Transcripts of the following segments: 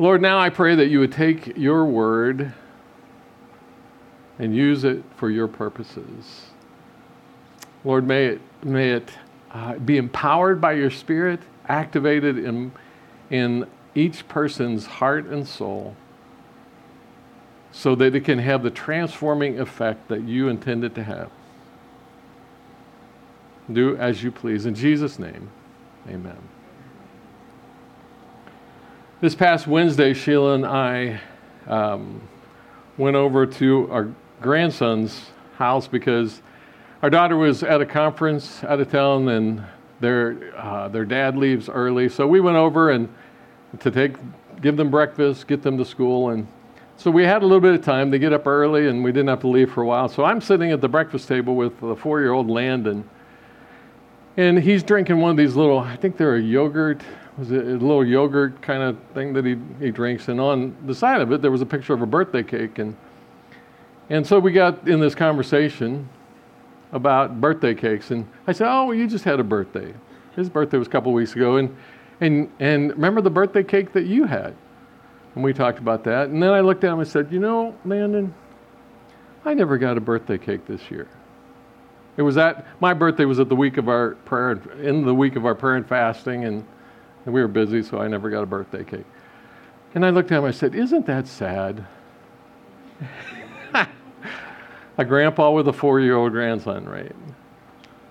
Lord, now I pray that you would take your word and use it for your purposes. Lord, may it, may it uh, be empowered by your Spirit, activated in, in each person's heart and soul, so that it can have the transforming effect that you intended to have. Do as you please. In Jesus' name, amen. This past Wednesday, Sheila and I um, went over to our grandson's house because our daughter was at a conference out of town and their, uh, their dad leaves early. So we went over and to take, give them breakfast, get them to school. And so we had a little bit of time. They get up early and we didn't have to leave for a while. So I'm sitting at the breakfast table with the four year old Landon. And he's drinking one of these little, I think they're a yogurt, was it a little yogurt kind of thing that he, he drinks. And on the side of it, there was a picture of a birthday cake. And, and so we got in this conversation about birthday cakes. And I said, Oh, well, you just had a birthday. His birthday was a couple weeks ago. And, and, and remember the birthday cake that you had? And we talked about that. And then I looked at him and said, You know, Landon, I never got a birthday cake this year. It was at my birthday was at the week of our prayer, in the week of our prayer and fasting, and, and we were busy, so I never got a birthday cake. And I looked at him I said, Isn't that sad? a grandpa with a four year old grandson, right?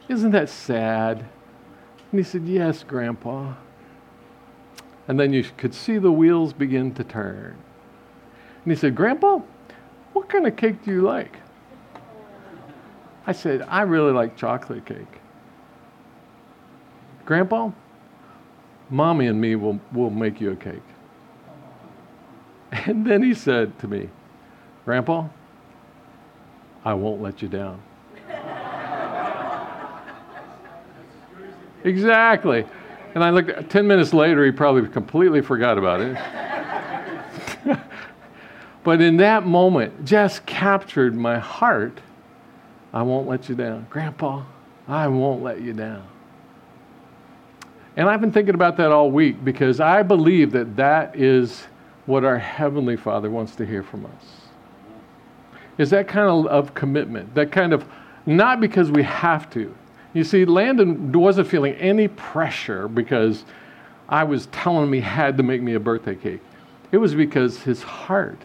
Isn't that sad? And he said, Yes, grandpa. And then you could see the wheels begin to turn. And he said, Grandpa, what kind of cake do you like? I said, I really like chocolate cake. Grandpa, mommy and me will, will make you a cake. And then he said to me, Grandpa, I won't let you down. exactly. And I looked, 10 minutes later, he probably completely forgot about it. but in that moment, just captured my heart. I won't let you down. Grandpa, I won't let you down. And I've been thinking about that all week because I believe that that is what our Heavenly Father wants to hear from us is that kind of, of commitment, that kind of not because we have to. You see, Landon wasn't feeling any pressure because I was telling him he had to make me a birthday cake. It was because his heart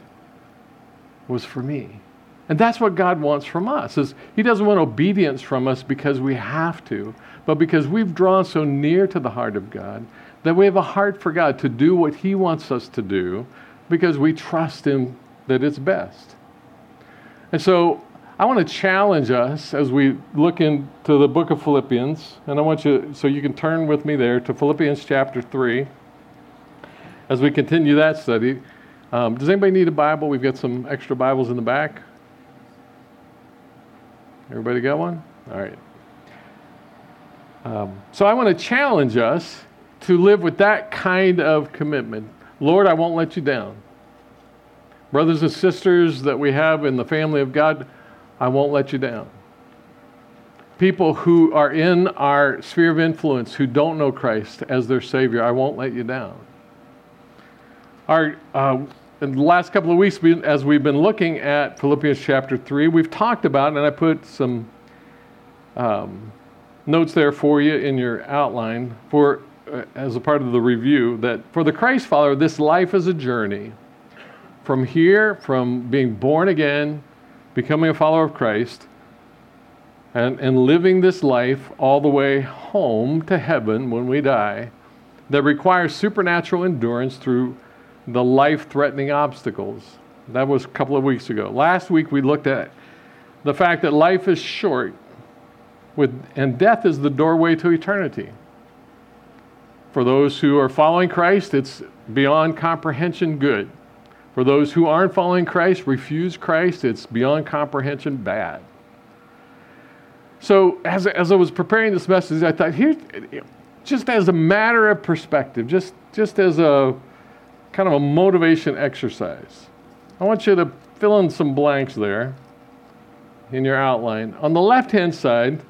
was for me. And that's what God wants from us. Is he doesn't want obedience from us because we have to, but because we've drawn so near to the heart of God that we have a heart for God to do what he wants us to do because we trust him that it's best. And so I want to challenge us as we look into the book of Philippians. And I want you, so you can turn with me there to Philippians chapter 3 as we continue that study. Um, does anybody need a Bible? We've got some extra Bibles in the back. Everybody got one? All right. Um, so I want to challenge us to live with that kind of commitment. Lord, I won't let you down. Brothers and sisters that we have in the family of God, I won't let you down. People who are in our sphere of influence who don't know Christ as their Savior, I won't let you down. Our, uh, in the last couple of weeks, as we've been looking at Philippians chapter 3, we've talked about, and I put some um, notes there for you in your outline for uh, as a part of the review that for the Christ follower, this life is a journey from here, from being born again, becoming a follower of Christ, and, and living this life all the way home to heaven when we die, that requires supernatural endurance through the life threatening obstacles. That was a couple of weeks ago. Last week we looked at the fact that life is short with, and death is the doorway to eternity. For those who are following Christ, it's beyond comprehension good. For those who aren't following Christ, refuse Christ, it's beyond comprehension bad. So, as, as I was preparing this message, I thought, here, just as a matter of perspective, just, just as a kind of a motivation exercise, I want you to fill in some blanks there in your outline. On the left hand side,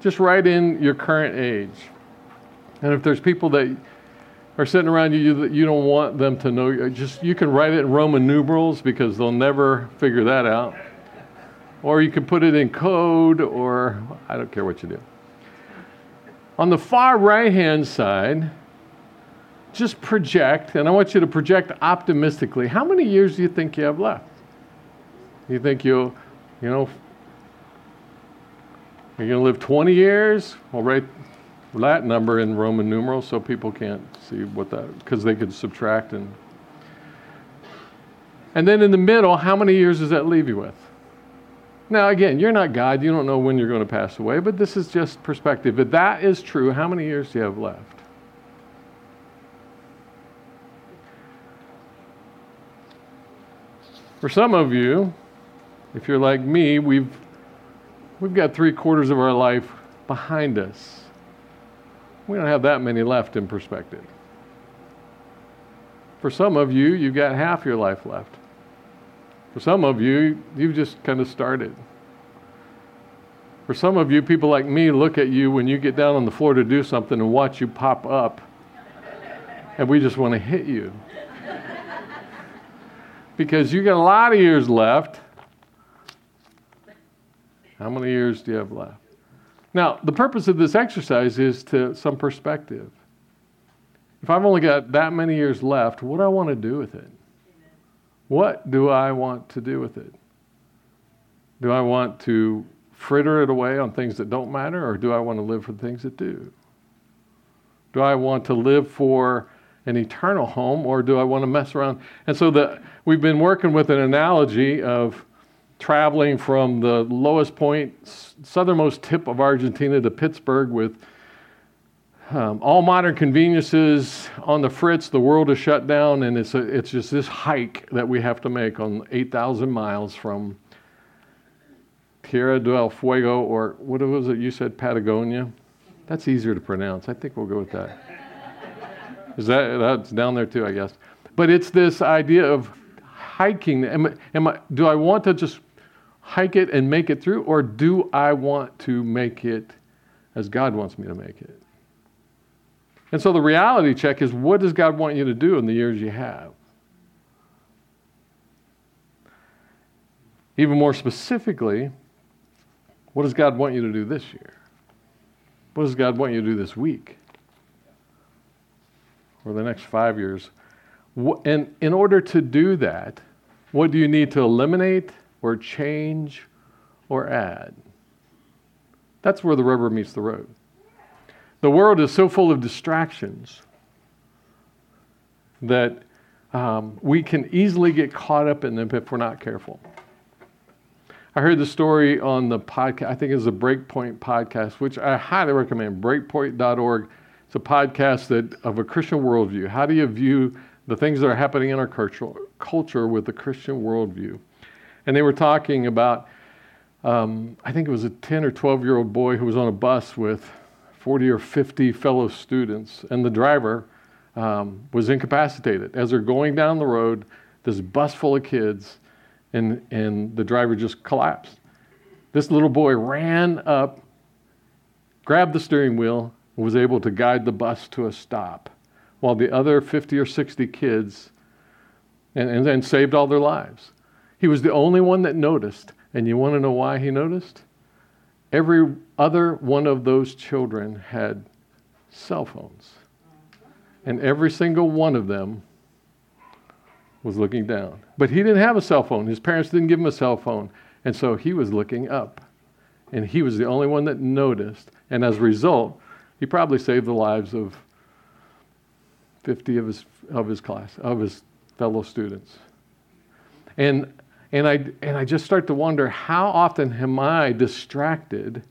just write in your current age. And if there's people that are sitting around you that you don't want them to know. Uh, just you can write it in Roman numerals because they'll never figure that out. Or you can put it in code, or I don't care what you do. On the far right hand side, just project, and I want you to project optimistically. How many years do you think you have left? You think you'll, you know, you're going to live 20 years? Well, write that number in Roman numerals so people can't see what that, because they could subtract and. And then in the middle, how many years does that leave you with? Now, again, you're not God. You don't know when you're going to pass away, but this is just perspective. If that is true, how many years do you have left? For some of you, if you're like me, we've, we've got three quarters of our life behind us. We don't have that many left in perspective. For some of you, you've got half your life left. For some of you, you've just kind of started. For some of you, people like me look at you when you get down on the floor to do something and watch you pop up, and we just want to hit you. Because you got a lot of years left. How many years do you have left? Now, the purpose of this exercise is to some perspective. If I've only got that many years left, what do I want to do with it? What do I want to do with it? Do I want to fritter it away on things that don't matter, or do I want to live for things that do? Do I want to live for an eternal home, or do I want to mess around? And so the, we've been working with an analogy of traveling from the lowest point, southernmost tip of Argentina to Pittsburgh with um, all modern conveniences on the fritz. The world is shut down, and it's, a, it's just this hike that we have to make on 8,000 miles from Tierra del Fuego, or what was it you said, Patagonia? That's easier to pronounce. I think we'll go with that. Is that that's down there too, I guess. But it's this idea of hiking. Am, am I, do I want to just hike it and make it through, or do I want to make it as God wants me to make it? And so the reality check is what does God want you to do in the years you have? Even more specifically, what does God want you to do this year? What does God want you to do this week? Or the next five years? And in order to do that, what do you need to eliminate or change or add? That's where the rubber meets the road. The world is so full of distractions that um, we can easily get caught up in them if we're not careful. I heard the story on the podcast, I think it was a Breakpoint podcast, which I highly recommend, breakpoint.org. It's a podcast that of a Christian worldview. How do you view the things that are happening in our culture, culture with a Christian worldview? And they were talking about, um, I think it was a 10 or 12 year old boy who was on a bus with 40 or 50 fellow students, and the driver um, was incapacitated. As they're going down the road, this bus full of kids, and, and the driver just collapsed. This little boy ran up, grabbed the steering wheel, was able to guide the bus to a stop, while the other 50 or 60 kids and, and, and saved all their lives. He was the only one that noticed. And you want to know why he noticed? Every other one of those children had cell phones. And every single one of them was looking down. But he didn't have a cell phone. His parents didn't give him a cell phone. And so he was looking up. And he was the only one that noticed. And as a result, he probably saved the lives of 50 of his, of his class, of his fellow students. And, and, I, and I just start to wonder how often am I distracted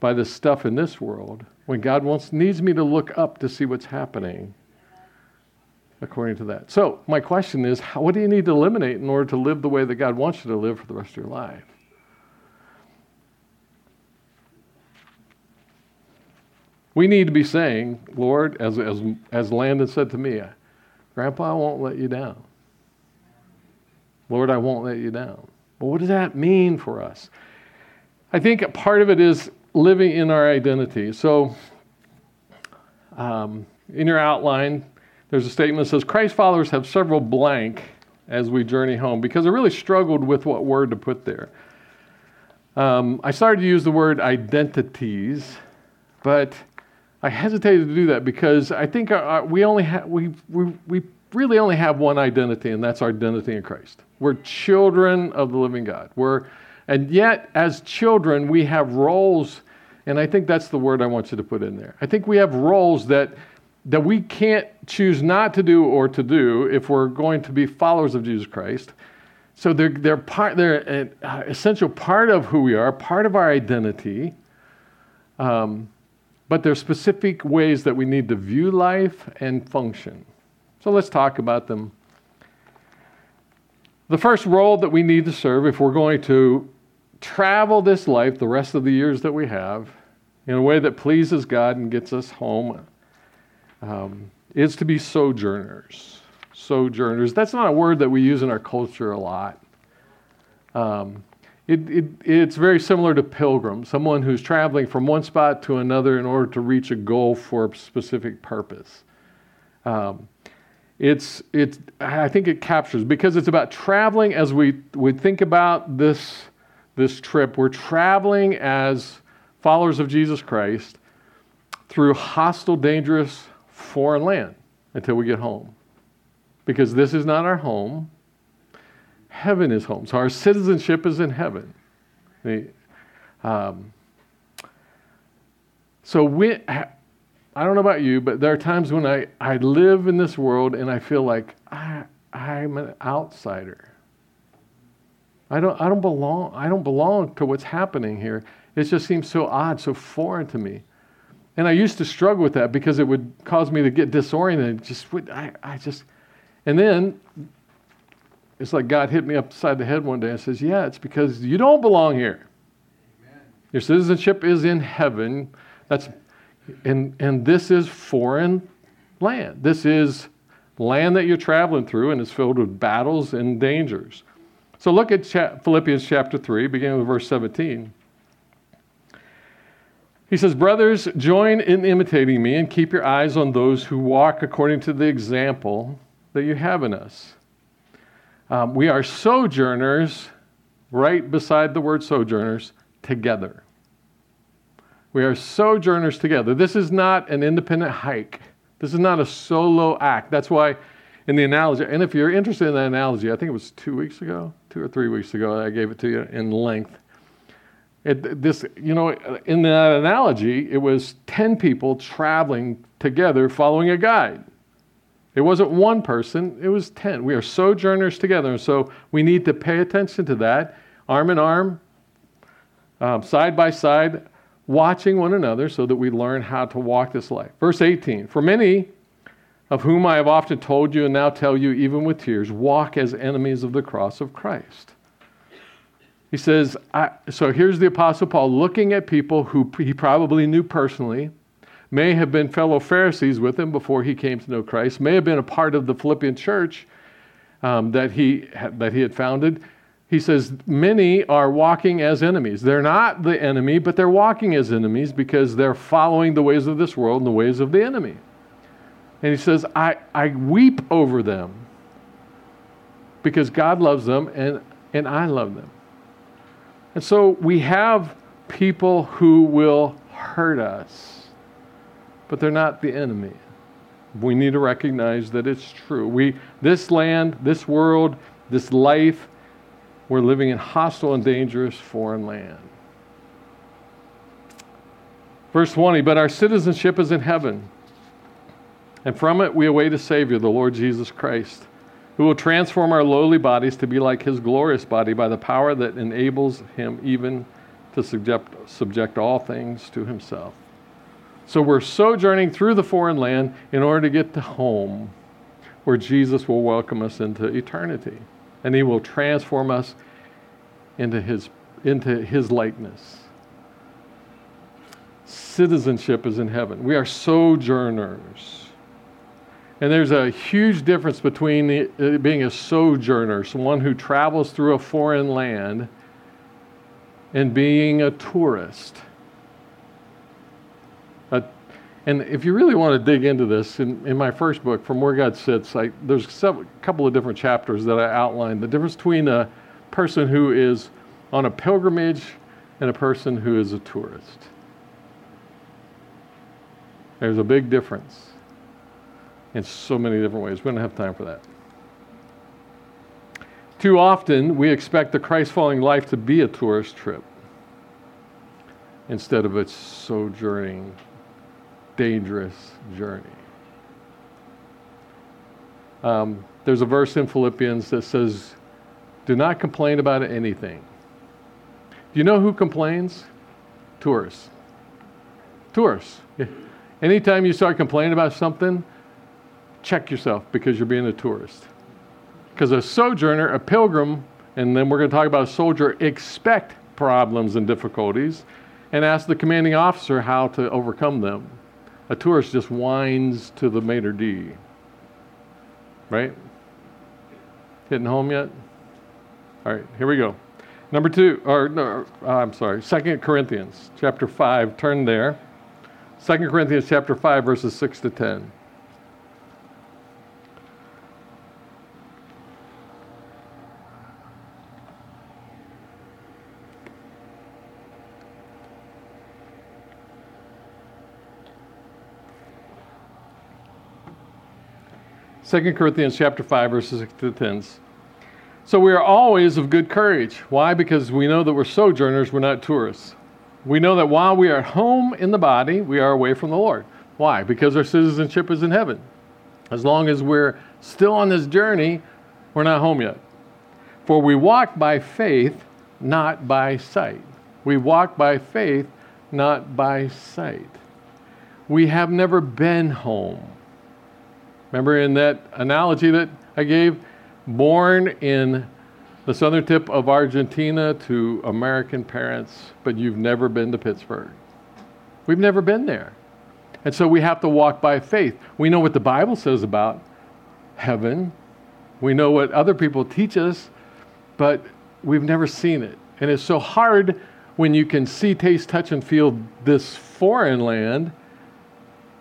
by the stuff in this world when God wants, needs me to look up to see what's happening according to that. So, my question is what do you need to eliminate in order to live the way that God wants you to live for the rest of your life? We need to be saying, Lord, as, as, as Landon said to me, Grandpa, I won't let you down. Lord, I won't let you down. But what does that mean for us? I think part of it is living in our identity. So, um, in your outline, there's a statement that says Christ followers have several blank as we journey home because I really struggled with what word to put there. Um, I started to use the word identities, but I hesitated to do that because I think our, we only have we, we, we really only have one identity, and that's our identity in Christ. We're children of the living God. We're, and yet, as children, we have roles, and I think that's the word I want you to put in there. I think we have roles that that we can't choose not to do or to do if we're going to be followers of Jesus Christ. So they're, they're, part, they're an uh, essential part of who we are, part of our identity. Um, but there's specific ways that we need to view life and function. So let's talk about them. The first role that we need to serve if we're going to travel this life the rest of the years that we have in a way that pleases God and gets us home um, is to be sojourners. Sojourners. That's not a word that we use in our culture a lot. Um, it, it, it's very similar to pilgrim, someone who's traveling from one spot to another in order to reach a goal for a specific purpose. Um, it's, it's, I think it captures because it's about traveling as we, we think about this, this trip. We're traveling as followers of Jesus Christ through hostile, dangerous, foreign land until we get home. Because this is not our home, heaven is home. So our citizenship is in heaven. Um, so I don't know about you, but there are times when I, I live in this world and I feel like I, I'm an outsider. I don't, I don't belong. I don't belong to what's happening here. It just seems so odd, so foreign to me. And I used to struggle with that because it would cause me to get disoriented. Just, I, I just, and then it's like God hit me upside the head one day and says, Yeah, it's because you don't belong here. Amen. Your citizenship is in heaven. That's, and, and this is foreign land. This is land that you're traveling through and it's filled with battles and dangers. So look at Philippians chapter 3, beginning with verse 17. He says, Brothers, join in imitating me and keep your eyes on those who walk according to the example that you have in us. Um, we are sojourners, right beside the word sojourners, together. We are sojourners together. This is not an independent hike. This is not a solo act. That's why, in the analogy, and if you're interested in that analogy, I think it was two weeks ago, two or three weeks ago, I gave it to you in length. It, this, you know, in that analogy, it was 10 people traveling together following a guide. It wasn't one person, it was 10. We are sojourners together. And so we need to pay attention to that, arm in arm, um, side by side, watching one another so that we learn how to walk this life. Verse 18 For many of whom I have often told you and now tell you, even with tears, walk as enemies of the cross of Christ. He says, so here's the Apostle Paul looking at people who he probably knew personally, may have been fellow Pharisees with him before he came to know Christ, may have been a part of the Philippian church um, that, he, that he had founded. He says, many are walking as enemies. They're not the enemy, but they're walking as enemies because they're following the ways of this world and the ways of the enemy. And he says, I, I weep over them because God loves them and, and I love them. And so we have people who will hurt us, but they're not the enemy. We need to recognize that it's true. We, this land, this world, this life, we're living in hostile and dangerous foreign land. Verse 20, but our citizenship is in heaven, and from it we await a Savior, the Lord Jesus Christ who will transform our lowly bodies to be like his glorious body by the power that enables him even to subject, subject all things to himself. So we're sojourning through the foreign land in order to get to home where Jesus will welcome us into eternity and he will transform us into his, into his likeness. Citizenship is in heaven. We are sojourners. And there's a huge difference between the, being a sojourner, someone who travels through a foreign land, and being a tourist. A, And if you really want to dig into this, in, in my first book, From Where God Sits, I, there's a couple of different chapters that I outline the difference between a person who is on a pilgrimage and a person who is a tourist. There's a big difference in so many different ways. We don't have time for that. Too often, we expect the Christ following life to be a tourist trip instead of a sojourning dangerous journey. Um, there's a verse in Philippians that says, Do not complain about anything. Do you know who complains? Tourists. Tourists. Anytime you start complaining about something, check yourself because you're being a tourist. Because a sojourner, a pilgrim, and then we're going to talk about a soldier, expect problems and difficulties and ask the commanding officer how to overcome them a tourist just winds to the maitre d. Right? Hitting home yet? All right, here we go. Number two, or no, I'm sorry, Second Corinthians chapter 5, turn there. Second Corinthians chapter 5, verses 6 to 10. 2 Corinthians chapter 5, verses 6 to 10. So we are always of good courage. Why? Because we know that we're sojourners, we're not tourists. We know that while we are home in the body, we are away from the Lord. Why? Because our citizenship is in heaven. As long as we're still on this journey, we're not home yet. For we walk by faith, not by sight. We walk by faith, not by sight. We have never been home. Remember in that analogy that I gave? Born in the southern tip of Argentina to American parents, but you've never been to Pittsburgh. We've never been there. And so we have to walk by faith. We know what the Bible says about heaven, we know what other people teach us, but we've never seen it. And it's so hard when you can see, taste, touch, and feel this foreign land,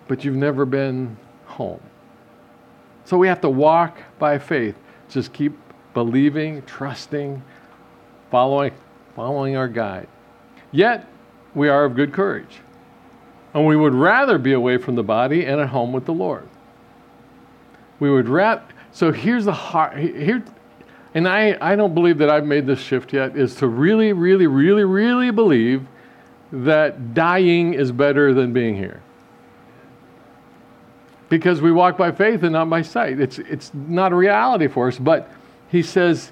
but you've never been home. So we have to walk by faith. Just keep believing, trusting, following, following our guide. Yet, we are of good courage. And we would rather be away from the body and at home with the Lord. We would rather. So here's the heart. Here, and I, I don't believe that I've made this shift yet, is to really, really, really, really believe that dying is better than being here because we walk by faith and not by sight. It's, it's not a reality for us, but he says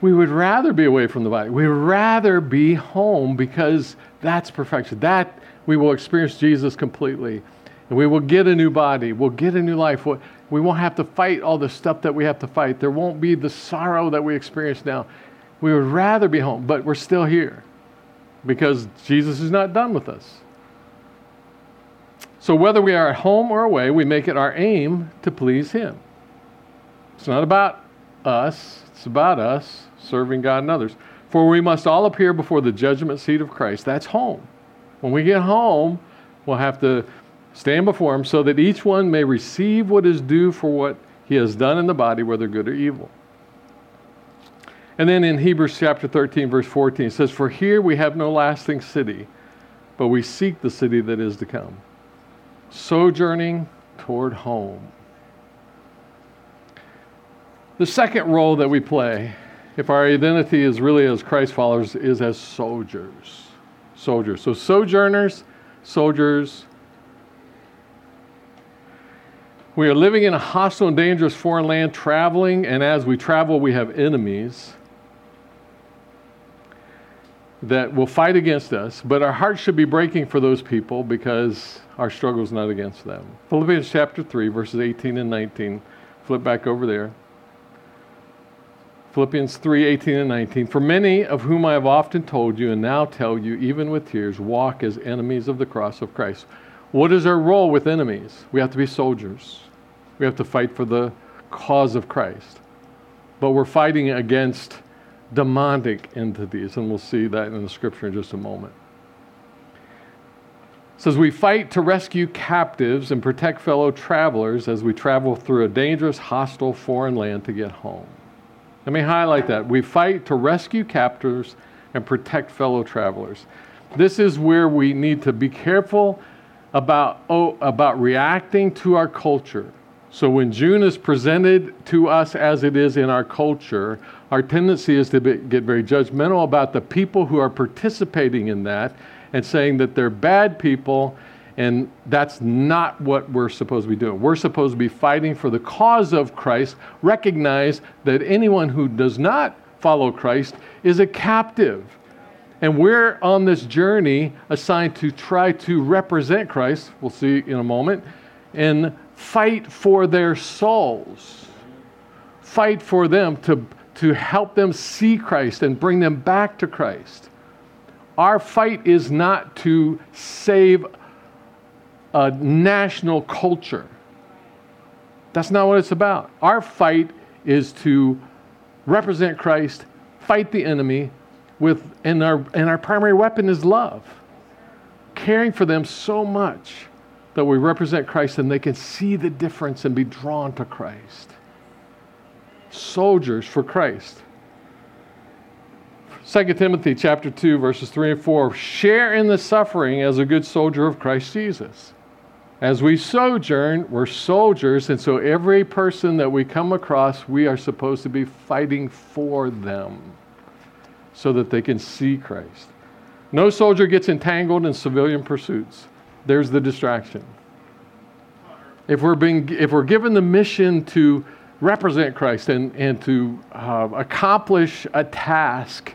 we would rather be away from the body. We'd rather be home because that's perfection. That we will experience Jesus completely. And we will get a new body. We'll get a new life. We won't have to fight all the stuff that we have to fight. There won't be the sorrow that we experience now. We would rather be home, but we're still here because Jesus is not done with us. So, whether we are at home or away, we make it our aim to please Him. It's not about us, it's about us serving God and others. For we must all appear before the judgment seat of Christ. That's home. When we get home, we'll have to stand before Him so that each one may receive what is due for what He has done in the body, whether good or evil. And then in Hebrews chapter 13, verse 14, it says, For here we have no lasting city, but we seek the city that is to come sojourning toward home. The second role that we play, if our identity is really as Christ followers, is as soldiers. Soldiers. So, sojourners, soldiers. We are living in a hostile and dangerous foreign land, traveling, and as we travel, we have enemies that will fight against us, but our hearts should be breaking for those people because our struggle is not against them. Philippians chapter 3, verses 18 and 19. Flip back over there. Philippians 3 18 and 19. For many of whom I have often told you and now tell you, even with tears, walk as enemies of the cross of Christ. What is our role with enemies? We have to be soldiers, we have to fight for the cause of Christ. But we're fighting against demonic entities, and we'll see that in the scripture in just a moment. says we fight to rescue captives and protect fellow travelers as we travel through a dangerous, hostile foreign land to get home. Let me highlight that. We fight to rescue captives and protect fellow travelers. This is where we need to be careful about, oh, about reacting to our culture. So when June is presented to us as it is in our culture, our tendency is to be, get very judgmental about the people who are participating in that and saying that they're bad people, and that's not what we're supposed to be doing. We're supposed to be fighting for the cause of Christ, recognize that anyone who does not follow Christ is a captive. And we're on this journey assigned to try to represent Christ, we'll see in a moment, and fight for their souls. Fight for them to, to help them see Christ and bring them back to Christ. Our fight is not to save a national culture. That's not what it's about. Our fight is to represent Christ, fight the enemy with and our and our primary weapon is love. Caring for them so much that we represent Christ and they can see the difference and be drawn to Christ. Soldiers for Christ. 2 Timothy chapter 2 verses 3 and 4 share in the suffering as a good soldier of Christ Jesus. As we sojourn, we're soldiers and so every person that we come across, we are supposed to be fighting for them so that they can see Christ. No soldier gets entangled in civilian pursuits. There's the distraction. If we're being if we're given the mission to represent Christ and, and to uh, accomplish a task.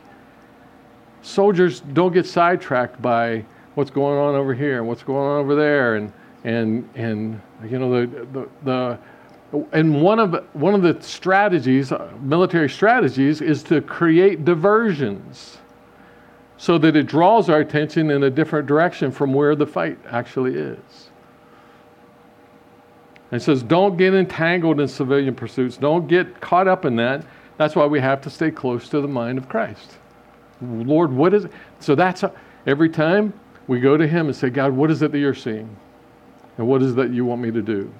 Soldiers don't get sidetracked by what's going on over here and what's going on over there and and and you know the the, the and one of one of the strategies uh, military strategies is to create diversions so that it draws our attention in a different direction from where the fight actually is and says don't get entangled in civilian pursuits don't get caught up in that that's why we have to stay close to the mind of christ Lord, what is it? So that's a, every time we go to Him and say, God, what is it that you're seeing? And what is it that you want me to do?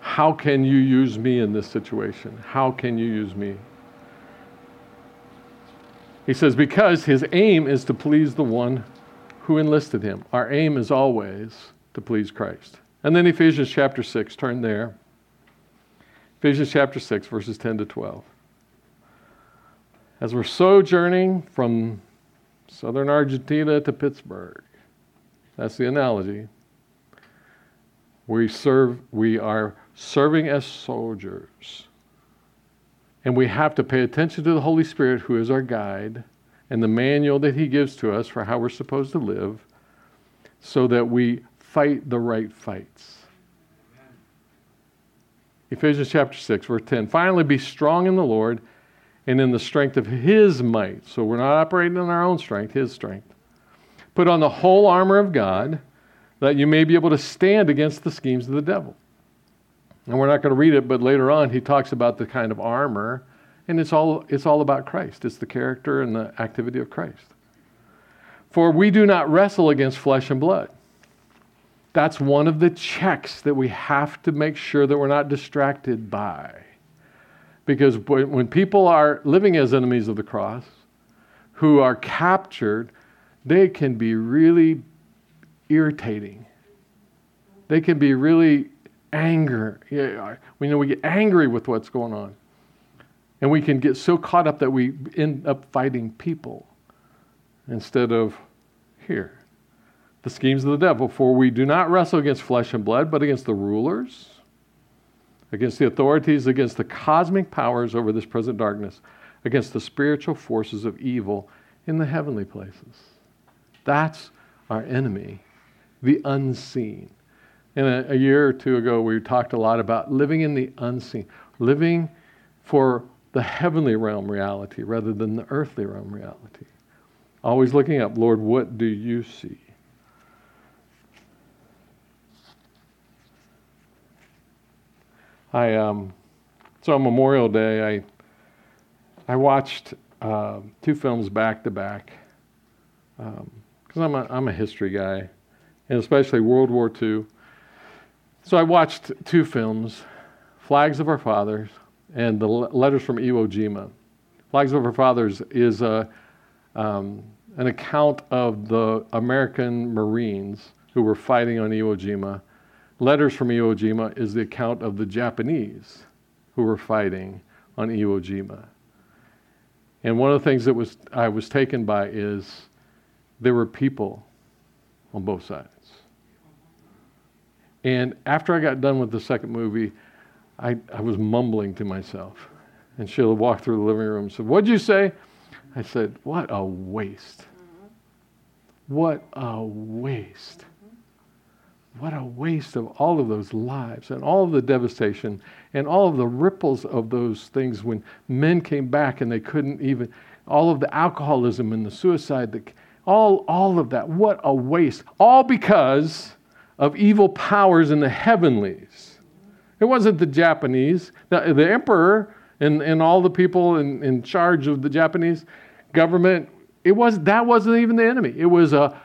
How can you use me in this situation? How can you use me? He says, because his aim is to please the one who enlisted him. Our aim is always to please Christ. And then Ephesians chapter 6, turn there. Ephesians chapter 6, verses 10 to 12 as we're sojourning from southern Argentina to Pittsburgh. That's the analogy. We serve, we are serving as soldiers. And we have to pay attention to the Holy Spirit, who is our guide, and the manual that He gives to us for how we're supposed to live, so that we fight the right fights. Ephesians chapter 6, verse 10. Finally, be strong in the Lord and in the strength of His might. So we're not operating in our own strength, His strength. Put on the whole armor of God that you may be able to stand against the schemes of the devil. And we're not going to read it, but later on he talks about the kind of armor, and it's all, it's all about Christ. It's the character and the activity of Christ. For we do not wrestle against flesh and blood. That's one of the checks that we have to make sure that we're not distracted by. Because when people are living as enemies of the cross, who are captured, they can be really irritating. They can be really anger. We know we get angry with what's going on. And we can get so caught up that we end up fighting people instead of here. The schemes of the devil. For we do not wrestle against flesh and blood, but against the rulers against the authorities, against the cosmic powers over this present darkness, against the spiritual forces of evil in the heavenly places. That's our enemy, the unseen. And a, a, year or two ago, we talked a lot about living in the unseen, living for the heavenly realm reality rather than the earthly realm reality. Always looking up, Lord, what do you see? I um, so on Memorial Day, I I watched uh, two films back to back because um, I'm a I'm a history guy, and especially World War II. So I watched two films Flags of Our Fathers and the Letters from Iwo Jima. Flags of Our Fathers is a, um, an account of the American Marines who were fighting on Iwo Jima. Letters from Iwo Jima is the account of the Japanese who were fighting on Iwo Jima. And one of the things that was I was taken by is there were people on both sides. And after I got done with the second movie, I, I was mumbling to myself. And Sheila walked through the living room and said, What'd you say? I said, What a waste. What a waste. What a waste of all of those lives and all of the devastation and all of the ripples of those things when men came back and they couldn't even, all of the alcoholism and the suicide, the, all, all of that. What a waste. All because of evil powers in the heavenlies. It wasn't the Japanese. The, the emperor and, and all the people in, in charge of the Japanese government, it was, that wasn't even the enemy. It was a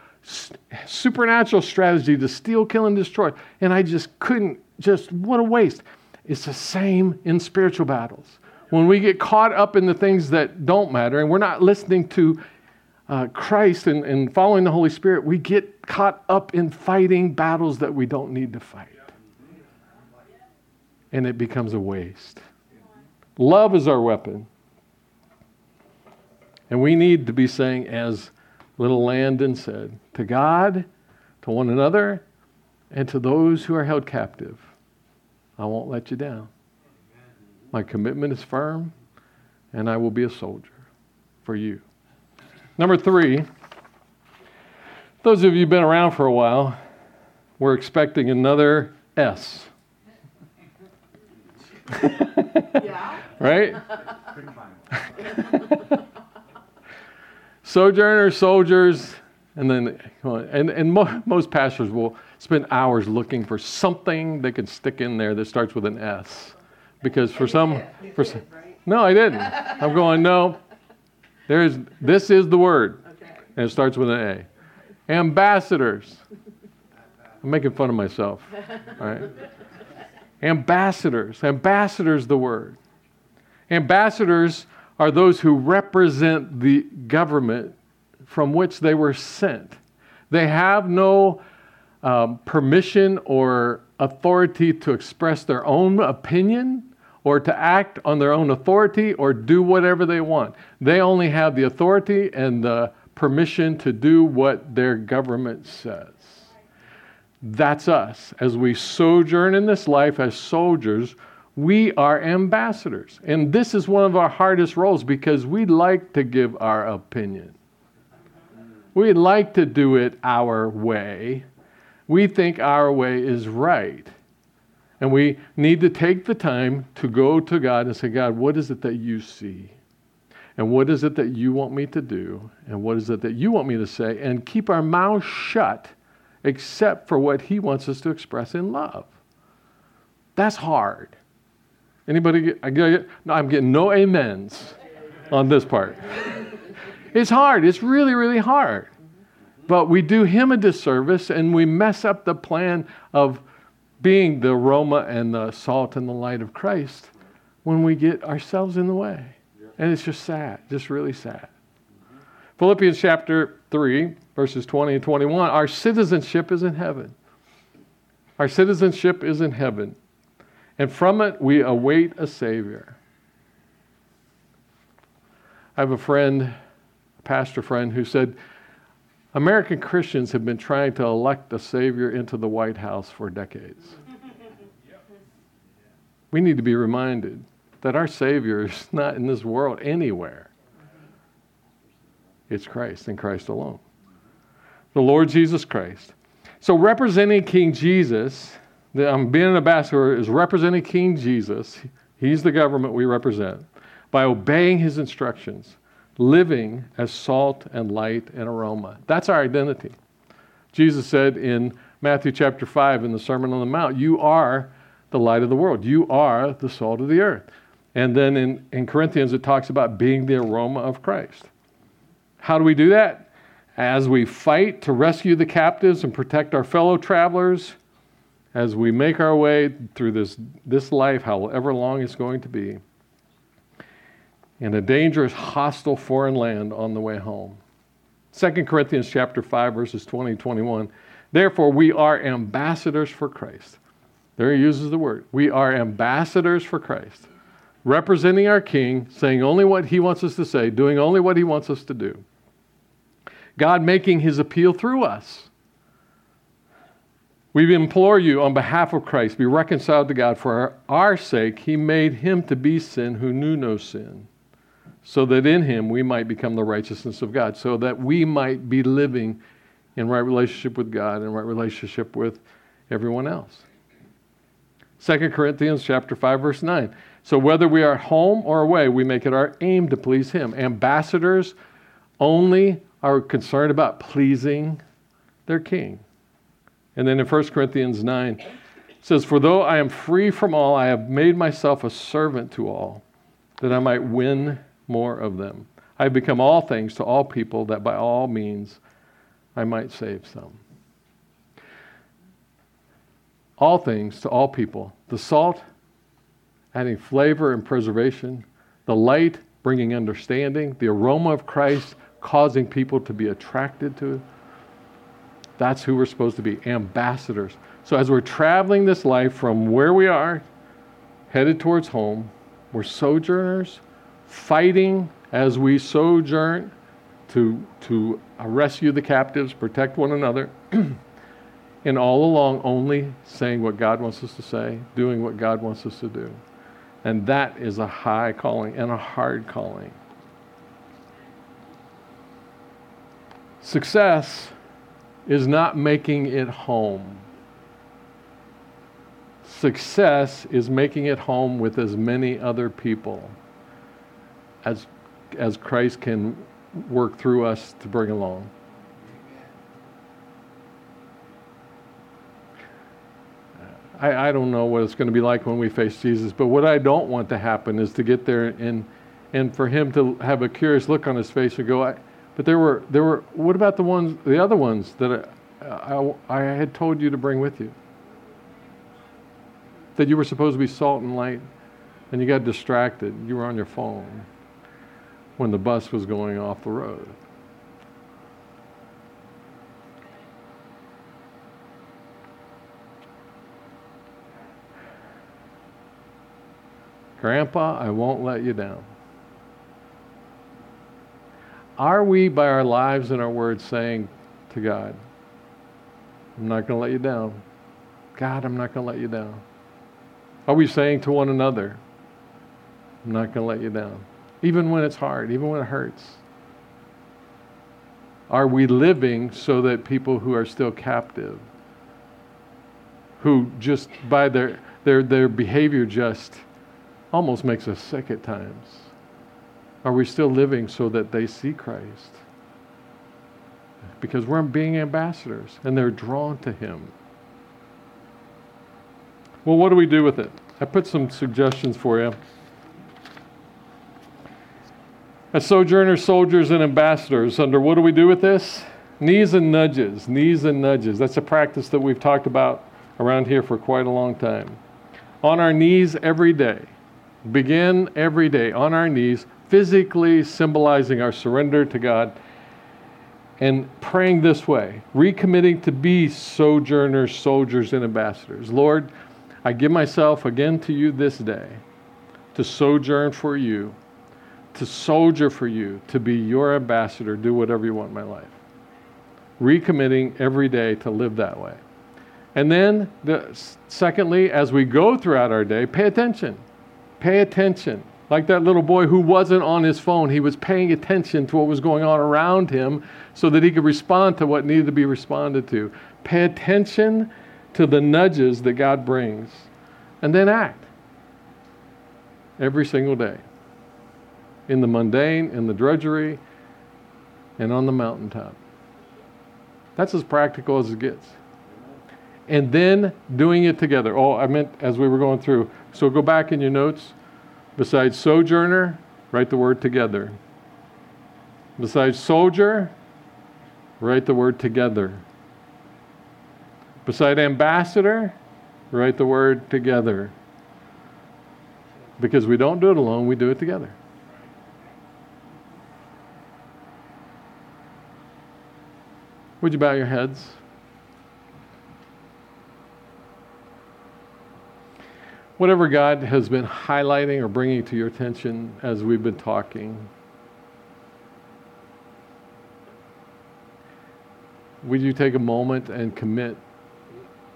supernatural strategy to steal, kill, and destroy. And I just couldn't, just what a waste. It's the same in spiritual battles. When we get caught up in the things that don't matter and we're not listening to uh, Christ and, and following the Holy Spirit, we get caught up in fighting battles that we don't need to fight. And it becomes a waste. Love is our weapon. And we need to be saying, as little Landon said, to God, to one another, and to those who are held captive, I won't let you down. My commitment is firm, and I will be a soldier for you. Number three, those of you who've been around for a while, we're expecting another S. right? Sojourners, soldiers, and then, and, and mo- most pastors will spend hours looking for something they can stick in there that starts with an S. Because for some, for some, no, I didn't. I'm going, no, there is, this is the word. And it starts with an A. Ambassadors. I'm making fun of myself. All right? Ambassadors. Ambassadors, the word. Ambassadors are those who represent the government from which they were sent. They have no um, permission or authority to express their own opinion or to act on their own authority or do whatever they want. They only have the authority and the permission to do what their government says. That's us. As we sojourn in this life as soldiers, we are ambassadors. And this is one of our hardest roles because we like to give our opinion. We like to do it our way. We think our way is right. And we need to take the time to go to God and say, God, what is it that you see? And what is it that you want me to do? And what is it that you want me to say? And keep our mouths shut except for what he wants us to express in love. That's hard. Anybody get, I get no, I'm getting no amens on this part. it's hard. It's really, really hard. But we do him a disservice and we mess up the plan of being the aroma and the salt and the light of Christ when we get ourselves in the way. And it's just sad, just really sad. Philippians chapter 3, verses 20 and 21 our citizenship is in heaven. Our citizenship is in heaven. And from it we await a Savior. I have a friend, a pastor friend, who said, American Christians have been trying to elect a Savior into the White House for decades. We need to be reminded that our Savior is not in this world anywhere. It's Christ and Christ alone. The Lord Jesus Christ. So, representing King Jesus, I'm um, being an ambassador is representing King Jesus. He's the government we represent by obeying his instructions living as salt and light and aroma. That's our identity. Jesus said in Matthew chapter 5 in the Sermon on the Mount, You are the light of the world, you are the salt of the earth. And then in, in Corinthians, it talks about being the aroma of Christ. How do we do that? as we fight to rescue the captives and protect our fellow travelers, as we make our way through this, this life, however long it's going to be, in a dangerous, hostile foreign land on the way home. 2 Corinthians chapter 5, verses 20 and 21. Therefore, we are ambassadors for Christ. There he uses the word. We are ambassadors for Christ, representing our King, saying only what he wants us to say, doing only what he wants us to do. God making his appeal through us. We implore you on behalf of Christ, be reconciled to God. For our, our sake, he made him to be sin who knew no sin so that in him we might become the righteousness of God, so that we might be living in right relationship with God and right relationship with everyone else. 2 Corinthians chapter 5 verse 9. So whether we are at home or away, we make it our aim to please him. Ambassadors only are concerned about pleasing their king. And then in 1 Corinthians 9 it says, For though I am free from all, I have made myself a servant to all, that I might win more of them. I have become all things to all people, that by all means I might save some. All things to all people. The salt, adding flavor and preservation. The light, bringing understanding. The aroma of Christ, causing people to be attracted to it. That's who we're supposed to be ambassadors. So as we're traveling this life from where we are, headed towards home, we're sojourners fighting as we sojourn to, to rescue the captives, protect one another, and all along only saying what God wants us to say, doing what God wants us to do. And that is a high calling and a hard calling. Success is not making it home. Success is making it home with as many other people as, as Christ can work through us to bring along. I, I don't know what it's going to be like when we face Jesus, but what I don't want to happen is to get there and, and for him to have a curious look on his face and go, I, but there were, there were, what about the ones, the other ones that I, I, I had told you to bring with you? That you were supposed to be salt and light, and you got distracted. You were on your phone when the bus was going off the road. Grandpa, I won't let you down. Are we, by our lives and our words, saying to God, I'm not going to let you down? God, I'm not going to let you down. Are we saying to one another, I'm not going to let you down? even when it's hard, even when it hurts? Are we living so that people who are still captive, who just by their, their, their behavior just almost makes us sick at times, are we still living so that they see Christ? Because we're being ambassadors and they're drawn to Him. Well, what do we do with it? I put some suggestions for you. As sojourners, soldiers, and ambassadors, under what do we do with this? Knees and nudges, knees and nudges. That's a practice that we've talked about around here for quite a long time. On our knees every day. Begin every day on our knees, physically symbolizing our surrender to God and praying this way, recommitting to be sojourners, soldiers, and ambassadors. Lord, I give myself again to you this day to sojourn for you to soldier for you, to be your ambassador, do whatever you want in my life. Recommitting every day to live that way. And then, the, secondly, as we go throughout our day, pay attention. Pay attention. Like that little boy who wasn't on his phone, he was paying attention to what was going on around him so that he could respond to what needed to be responded to. Pay attention to the nudges that God brings, and then act every single day in the mundane, in the drudgery, and on the mountaintop. That's as practical as it gets. And then doing it together. Oh, I meant as we were going through. So go back in your notes. Besides sojourner, write the word together. Besides soldier, write the word together. Beside ambassador, write the word together. Because we don't do it alone, we do it together. Would you bow your heads? Whatever God has been highlighting or bringing to your attention as we've been talking, would you take a moment and commit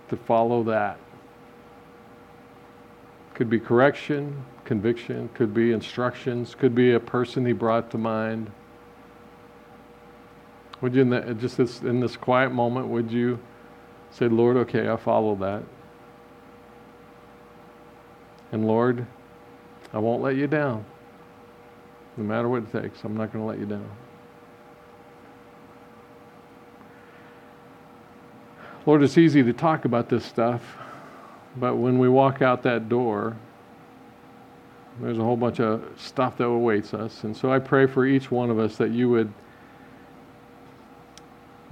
to follow that? Could be correction, conviction, could be instructions, could be a person he brought to mind. Would you, in the, just this, in this quiet moment, would you say, Lord, okay, I follow that? And Lord, I won't let you down. No matter what it takes, I'm not going to let you down. Lord, it's easy to talk about this stuff, but when we walk out that door, there's a whole bunch of stuff that awaits us. And so I pray for each one of us that you would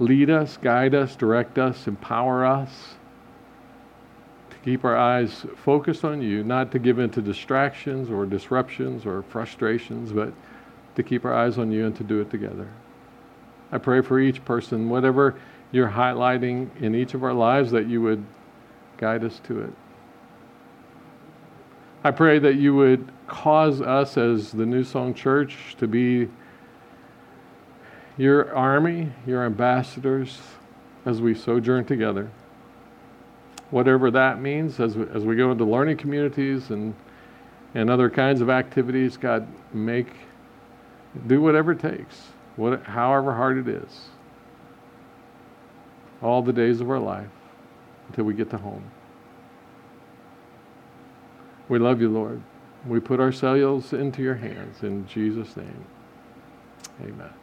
lead us, guide us, direct us, empower us keep our eyes focused on you, not to give in to distractions or disruptions or frustrations, but to keep our eyes on you and to do it together. I pray for each person, whatever you're highlighting in each of our lives, that you would guide us to it. I pray that you would cause us as the New Song Church to be your army, your ambassadors, as we sojourn together. Whatever that means, as we, as we go into learning communities and, and other kinds of activities, God, make, do whatever it takes, what, however hard it is, all the days of our life until we get to home. We love you, Lord. We put ourselves into your hands in Jesus' name. Amen.